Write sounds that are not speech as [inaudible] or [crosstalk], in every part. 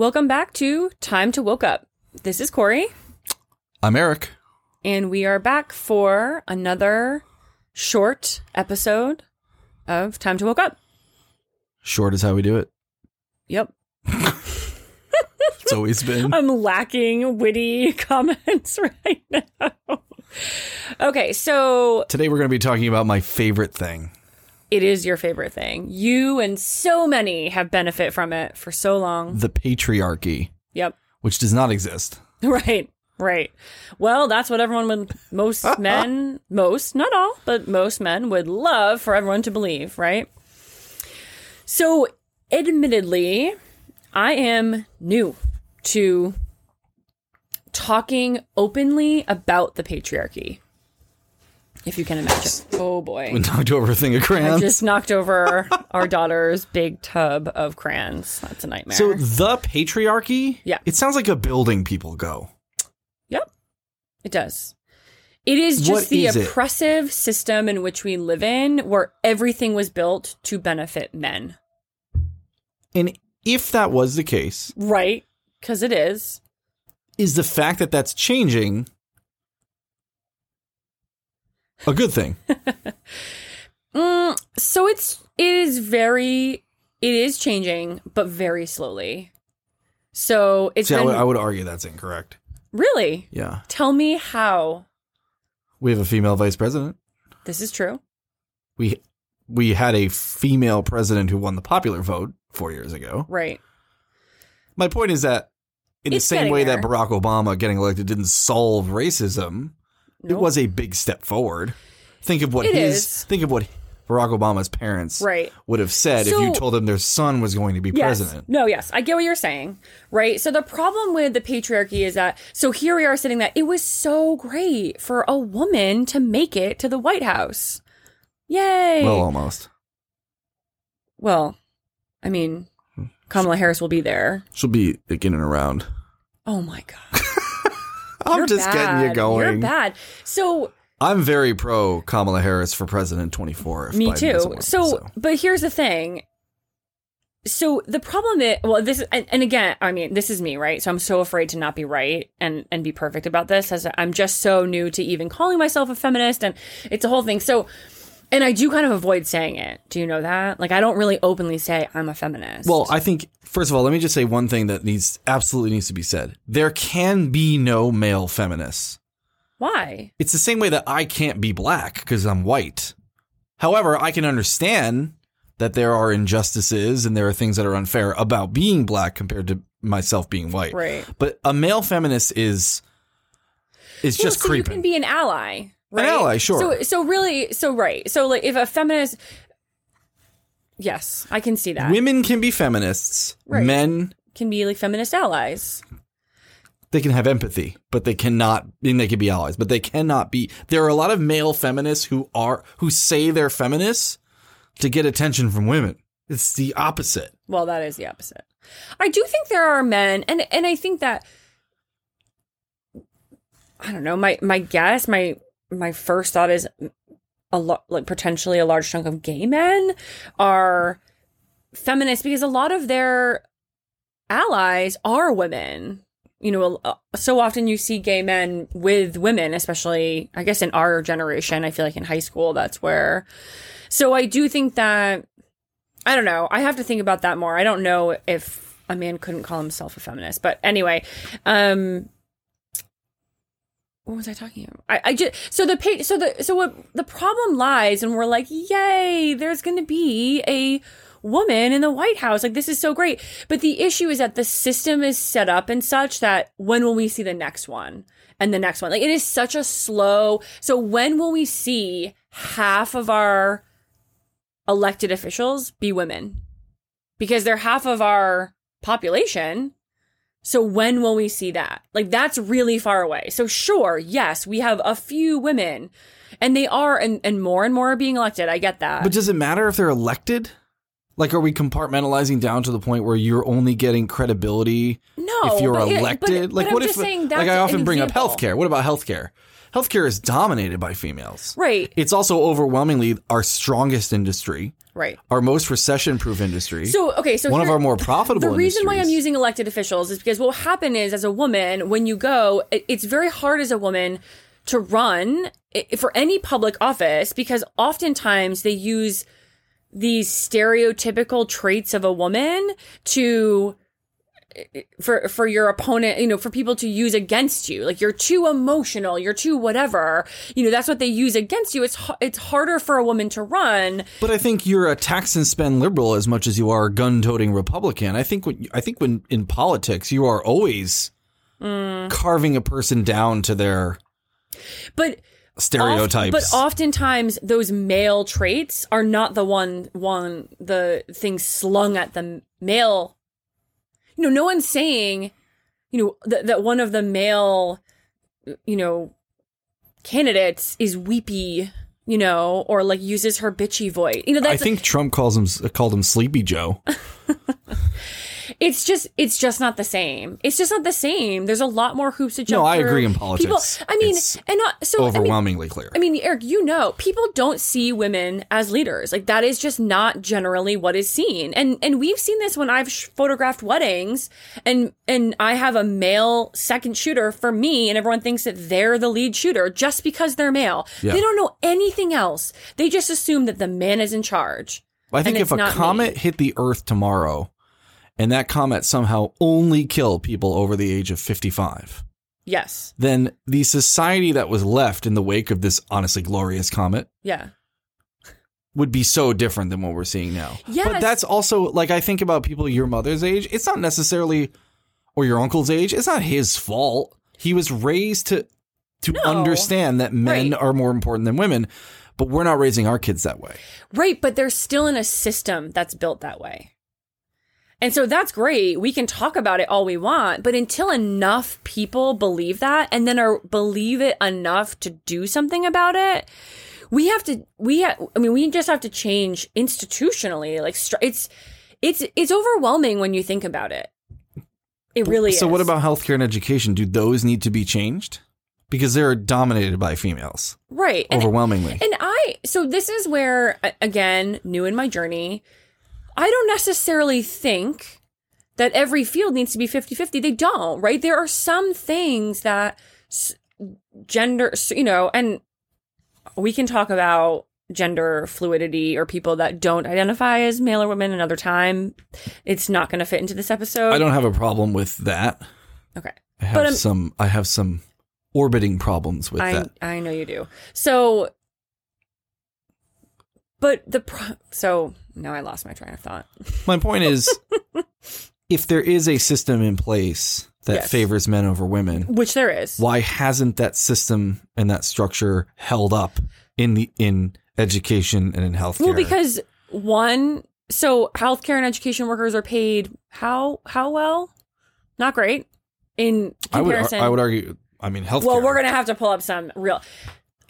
Welcome back to Time to Woke Up. This is Corey, I'm Eric. and we are back for another short episode of Time to Woke Up. Short is how we do it. Yep. It's always been. [laughs] I'm lacking witty [laughs] comments right now. okay, so Today we're going to be talking about my favorite thing. It is your favorite thing. You and so many have benefit from it for so long. The patriarchy, Yep. which does not exist. [laughs] Right, right. Well, that's what everyone would, most [laughs] men, most, not all, but most men would love for everyone to believe, right? So, admittedly, I am new to talking openly about the patriarchy. If you can imagine. Oh boy. We knocked over a thing of I crayons. just knocked over [laughs] our daughter's big tub of crayons. That's a nightmare. so the patriarchy. Yeah. It sounds like a building people go. Yep, it does. It is just What the is it? oppressive system in which we live in, where everything was built to benefit men. And if that was the case, Right? Because it is. is the fact that that's changing a good thing? [laughs] Mm, so it's it is very it is changing, but very slowly. So it's See, I would, I would argue that's incorrect. really. Yeah. Tell me how We have a female vice president. this is true. We we had a female president who won the popular vote four years ago. Right. My point is that in It's the same way there. that Barack Obama getting elected didn't solve racism, it was a big step forward. Think of what It his is. think of what Barack Obama's parents Right. would have said if you told them their son was going to be Yes. president. No, yes. I get what you're saying. Right. So the problem with the patriarchy is that so here we are sitting that it was so great for a woman to make it to the White House. Yay. Well, almost. Well, I mean, hmm. Kamala Harris will be there. She'll be like, in and around. Oh my god. I'm You're just getting you going. You're bad. So I'm very pro Kamala Harris for president 24. If me Biden too. win, So, but here's the thing. So the problem is, well, this is, and, and again, I mean, this is me, right? So I'm so afraid to not be right and and be perfect about this, as I'm just so new to even calling myself a feminist, and it's a whole thing. So, and I do kind of avoid saying it. Do you know that? Like, I don't really openly say I'm a feminist. Well, I think first of all, let me just say one thing that needs absolutely needs to be said. There can be no male feminists. why? It's the same way that I can't be black because I'm white. However, I can understand that there are injustices and there are things that are unfair about being black compared to myself being white. Right. But a male feminist is is Well, just so you can be an ally. Right? ally, sure. So, so really, so right. So, like, if a feminist, yes, I can see that. Women can be feminists. Right. Men can be like feminist allies. they can have empathy, but they cannot and they can be allies, but they cannot be there are a lot of male feminists who are who say they're feminists to get attention from women. It's the opposite. Well, that is the opposite. I do think there are men, and and I think that I don't know. My my guess, my my first thought is a lot like potentially a large chunk of gay men are feminists because a lot of their allies are women. You know, so often you see gay men with women, especially I guess in our generation. I feel like in high school that's where. So I do think that I don't know. I have to think about that more. I don't know if a man couldn't call himself a feminist, but anyway, um, what was I talking about? I, I just so the so the so what the problem lies, and we're like, yay, there's going to be a woman in the White House. Like this is so great, but the issue is that the system is set up and such that when will we see the next one and the next one? Like it is such a slow. So when will we see half of our elected officials be women because they're half of our population. So when will we see that? Like that's really far away. So sure, yes, we have a few women and they are and, and more and more are being elected. I get that. But does it matter if they're elected? Like, are we compartmentalizing down to the point where you're only getting credibility no, if you're but but- elected? but like, I'm what if, like, I often bring example. up healthcare. What about healthcare? Healthcare is dominated by females. Right. It's also overwhelmingly our strongest industry. Right. our most recession-proof industry, So okay, so one of our more profitable. the reason why I'm using elected officials is because what will happen is as a woman when you go it- it's very hard as a woman to run for any public office because oftentimes they use these stereotypical traits of a woman to for for your opponent you know for people to use against you like you're too emotional you're too whatever you know that's what they use against you it's it's harder for a woman to run But I think you're a tax and spend liberal as much as you are a gun-toting Republican. I think when I think when in politics you are always Mm. carving a person down to their but stereotypes. Oft- but oftentimes those male traits are not the one one the things slung at the male. You know, no one's saying, you know, that that one of the male, you know, candidates is weepy, you know, or like uses her bitchy voice. You know, I think Trump calls him called him Sleepy Joe. [laughs] it's just it's just not the same. It's just not the same. There's a lot more hoops to jump. No, I through. agree in People, politics. I mean, It's and not so I mean, Overwhelmingly clear. I mean, Eric, you know, people don't see women as leaders. Like that is just not generally what is seen. And and we've seen this when I've sh- photographed weddings and and I have a male second shooter for me and everyone thinks that they're the lead shooter just because they're male. Yeah. They don't know anything else. They just assume that the man is in charge. I think if a comet me. hit the Earth tomorrow, and that comet somehow only killed people over the age of 55, Yes. then the society that was left in the wake of this honestly glorious comet Yeah. would be so different than what we're seeing now. But that's also like I think about people your mother's age. It's not necessarily or your uncle's age. It's not his fault. He was raised to to No. understand that men Right. are more important than women, but we're not raising our kids that way. Right, but they're still in a system that's built that way. And so that's great. We can talk about it all we want, but until enough people believe that and then are believe it enough to do something about it, we have to we ha- I mean we just have to change institutionally. Like str- it's it's it's overwhelming when you think about it. It really so is. So what about healthcare and education? Do those need to be changed? Because they're dominated by females right? Overwhelmingly. And I, so this is where, again, new in my journey, I don't necessarily think that every field needs to be 50 50. They don't, right? There are some things that s- gender, s- you know, and we can talk about gender fluidity or people that don't identify as male or women another time. It's not going to fit into this episode. I don't have a problem with that. Okay. I have But some I have some orbiting problems with I that. I know you do. So, but the pro- so now I lost my train of thought. [laughs] My point is, if there is a system in place that Yes. favors men over women, Which there is. why hasn't that system and that structure held up in the in education and in healthcare? Well, because one, so healthcare and education workers are paid how how well? Not great in I would comparison. I would argue. I mean, healthcare. well, we're gonna have to pull up some real.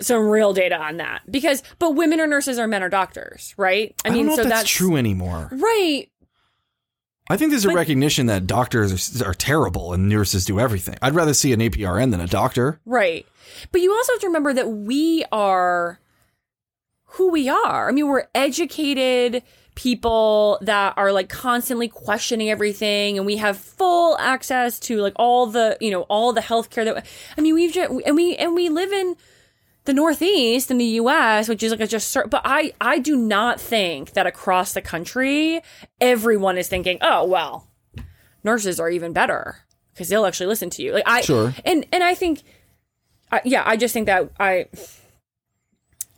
Some real data on that because, but women are nurses or men are doctors, right? I, don't know so if that's, true anymore. right? I think there's a But- recognition that doctors are, are terrible and nurses do everything. I'd rather see an APRN than a doctor. Right. But you also have to remember that we are who we are. I mean, we're educated people that are like constantly questioning everything and we have full access to like all the, you know, all the healthcare that I mean, we've just, and we and we live in the Northeast in the US, which is like a just but I I do not think that across the country everyone is thinking, "Oh, well, nurses are even better." Because they'll actually listen to you. Like I, Sure. and and I think I, yeah, I just think that I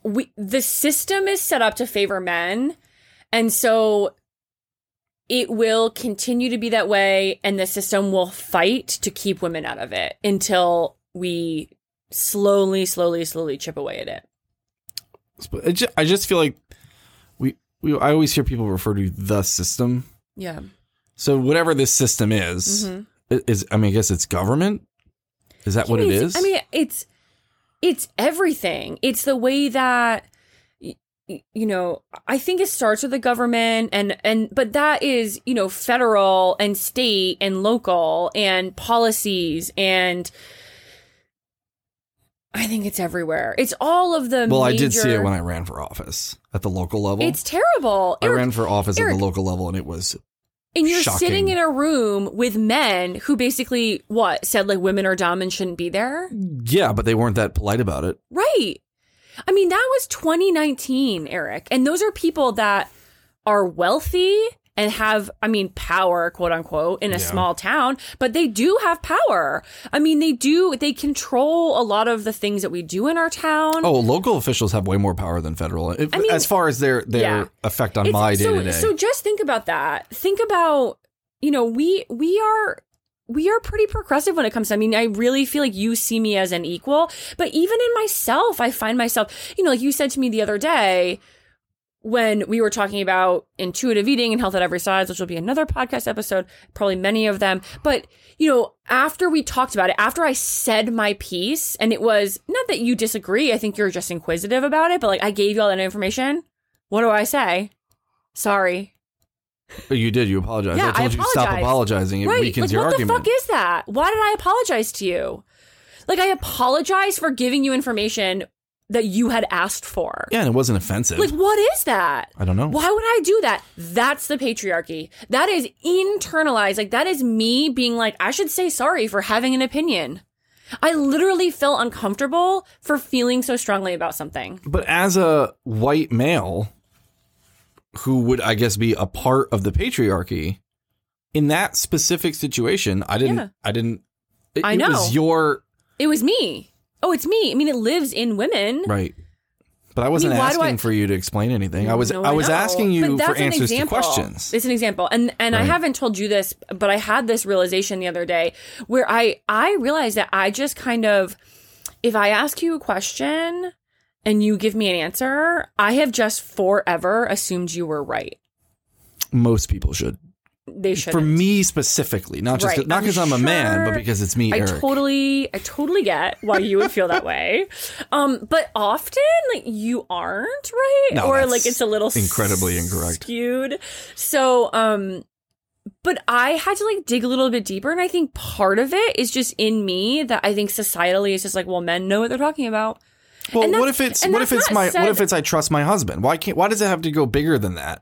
we the system is set up to favor men, and so it will continue to be that way, and the system will fight to keep women out of it until we slowly, slowly, slowly chip away at it. I just feel like we, we I always hear people refer to the system. Yeah. So whatever this system is, Mhm. is I mean, I guess it's government. Is that what mean, it's- I mean, it's it's everything. It's the way that you know. I think it starts with the government, and and but that is you know federal and state and local and policies and I think it's everywhere. It's all of the. Well, I did see it when I ran for office at the local level. It's terrible. I Eric, ran for office Eric. at the local level, and it was and you're shocking. sitting in a room with men who basically what said like women are dumb and shouldn't be there. yeah, but they weren't that polite about it. Right. I mean, that was 2019, Eric. And those are people that are wealthy and have, I mean, power, quote unquote, in a Yeah. small town, but they do have power. I mean, they do, they control a lot of the things that we do in our town. Oh, local officials have way more power than federal, if, I mean, as far as their their yeah. effect on It's- my day to day. So just think about that. Think about, you know, we we are we are pretty progressive when it comes to I mean, I really feel like you see me as an equal, but even in myself, I find myself, you know, like you said to me the other day when we were talking about intuitive eating and health at every size, which will be another podcast episode, probably many of them. But, you know, after we talked about it, after I said my piece, and it was not that you disagree, I think you're just inquisitive about it, but like I gave you all that information. What do I say? Sorry. Oh, you did. You apologized. Yeah, I told I you to stop apologizing. It right. weakens like, your what argument. What the fuck is that? Why did I apologize to you? Like, I apologize for giving you information that you had asked for. yeah, and it wasn't offensive. Like, what is that? I don't know. Why would I do that? That's the patriarchy. That is internalized. Like, that is me being like, I should say sorry for having an opinion. I literally felt uncomfortable for feeling so strongly about something. But as a white male who would, I guess, be a part of the patriarchy, in that specific situation, I didn't. Yeah. I didn't. It, I it was your It was me. Oh, it's me. I mean, it lives in women. right. But I wasn't why do asking I- for you to explain anything. I was. No, I was know. asking you for an answers to questions. It's an example, and and I haven't told you this, but I had this realization the other day where I I realized that I just kind of, if I ask you a question and you give me an answer, I have just forever assumed you were right. Most people should. They should. For me specifically, not just Right. not I'm because I'm, a man, but because it's me, I Eric. totally, I totally get why you would feel that way. Um, but often, like you aren't right, No, or like it's a little incredibly incorrect. skewed. So, um, but I had to like dig a little bit deeper, and I think part of it is just in me that I think societally is just like, well, men know what they're talking about. well, what if it's what if it's my said- what if it's I trust my husband? Why can't? Why does it have to go bigger than that?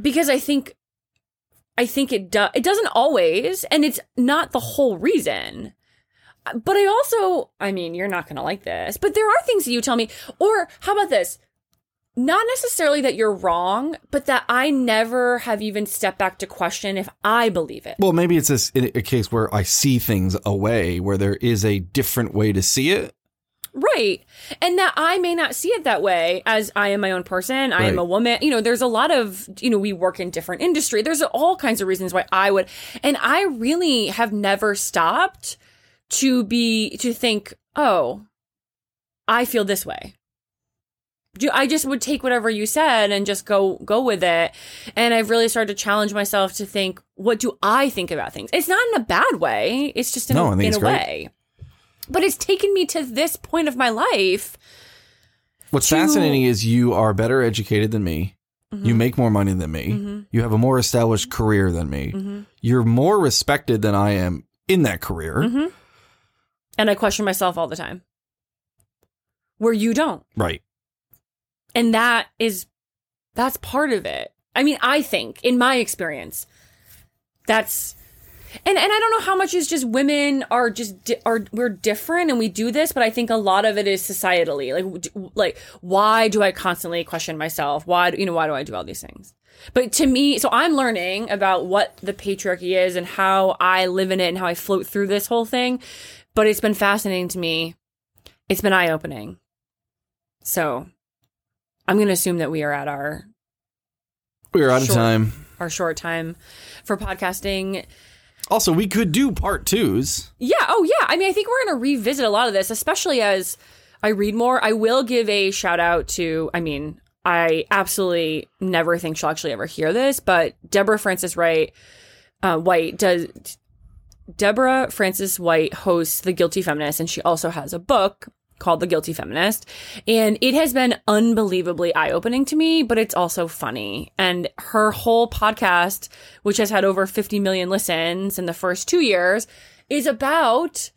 because I think I think it does it doesn't always and it's not the whole reason. But I also, I mean, you're not going to like this, but there are things that you tell me or how about this? Not necessarily that you're wrong, but that I never have even stepped back to question if I believe it. Well, maybe it's this, a case where I see things a way where there is a different way to see it. Right. And that I may not see it that way as I am my own person. I am a woman. You know, there's a lot of, you know, we work in different industry. There's all kinds of reasons why I would. And I really have never stopped to be, to think, oh, I feel this way. I just would take whatever you said and just go go with it. And I've really started to challenge myself to think, what do I think about things? It's not in a bad way. It's just in No, a, in a way. But it's taken me to this point of my life. What's To- fascinating is you are better educated than me. Mm-hmm. You make more money than me. You have a more established career than me. Mm-hmm. You're more respected than I am in that career. Mm-hmm. And I question myself all the time. Where you don't. Right. And that is that's part of it. I mean, I think in my experience that's and and I don't know how much is just women are just di- are we're different and we do this, but I think a lot of it is societally. Like d- like why do I constantly question myself? Why do- you know why do I do all these things? But to me, so I'm learning about what the patriarchy is and how I live in it and how I float through this whole thing. But it's been fascinating to me. It's been eye opening. So I'm going to assume that we are at our We're out of time. our short time for podcasting. Also, we could do part twos. Yeah. Oh, yeah. I mean, I think we're going to revisit a lot of this, especially as I read more. I will give a shout out to, I mean, I absolutely never think she'll actually ever hear this, but Deborah Frances Wright, uh, White does. Deborah Frances White hosts The Guilty Feminist, and she also has a book called The Guilty Feminist. And it has been unbelievably eye opening to me, but it's also funny. And her whole podcast, which has had over 50 million listens in the first two years, is about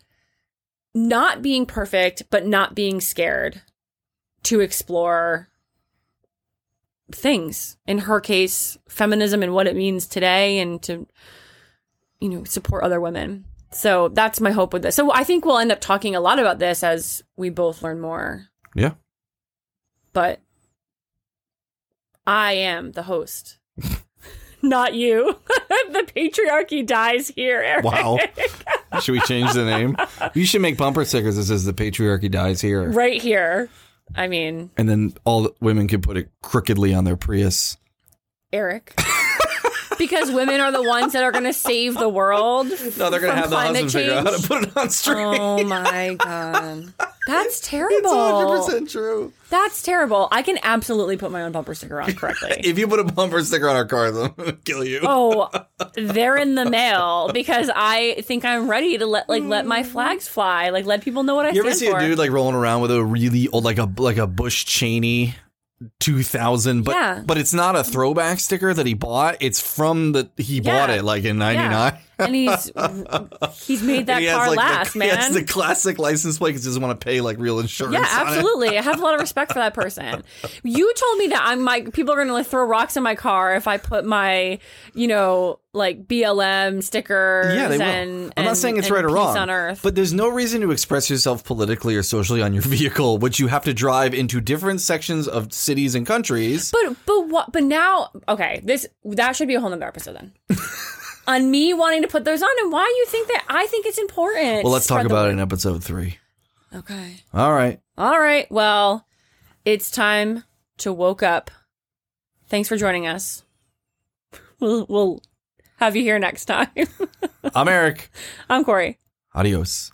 not being perfect, but not being scared to explore things. In her case, feminism and what it means today and to, you know, support other women. So that's my hope with this. So I think we'll end up talking a lot about this as we both learn more. Yeah. But I am the host. [laughs] Not you. [laughs] the patriarchy dies here, Eric. Wow. [laughs] should we change the name? You should make bumper stickers that says the patriarchy dies here. Right here. I mean, And then all the women can put it crookedly on their Prius. Eric. Because women are the ones that are going to save the world. No, they're gonna have the climate husband figure out how to put it on stream. Oh my god. That's [laughs] it's terrible. 100% true. That's terrible. I can absolutely put my own bumper sticker on correctly. [laughs] If you put a bumper sticker on our cars, I'm gonna kill you. Oh, [laughs] they're in the mail because I think I'm ready to let like let my mm. flags fly, like let people know what I you ever stand see for. a dude like rolling around with a really old, like a like a Bush Cheney 2000, but Yeah. but it's not a throwback sticker that he bought. It's from the he bought it like in '99. Yeah. and he's [laughs] he's made that And he has, car like, last, the, man. The classic license plate because he doesn't want to pay like real insurance. Yeah, absolutely. I have a lot of respect for that person. You told me that I'm like people are gonna like throw rocks in my car if I put my, you know, like BLM stickers. Yeah, they will. and, I'm not saying it's right or wrong, on Earth. but there's no reason to express yourself politically or socially on your [laughs] vehicle, which you have to drive into different sections of cities and countries. But but what? But now, okay, this that should be a whole nother episode then. [laughs] on me wanting to put those on, and why you think that I think it's important. well, let's talk about it in episode three. Okay. All right. All right. Well, it's time to woke up. Thanks for joining us. [laughs] We'll we'll have you here next time. I'm Eric. I'm Corey. Adios.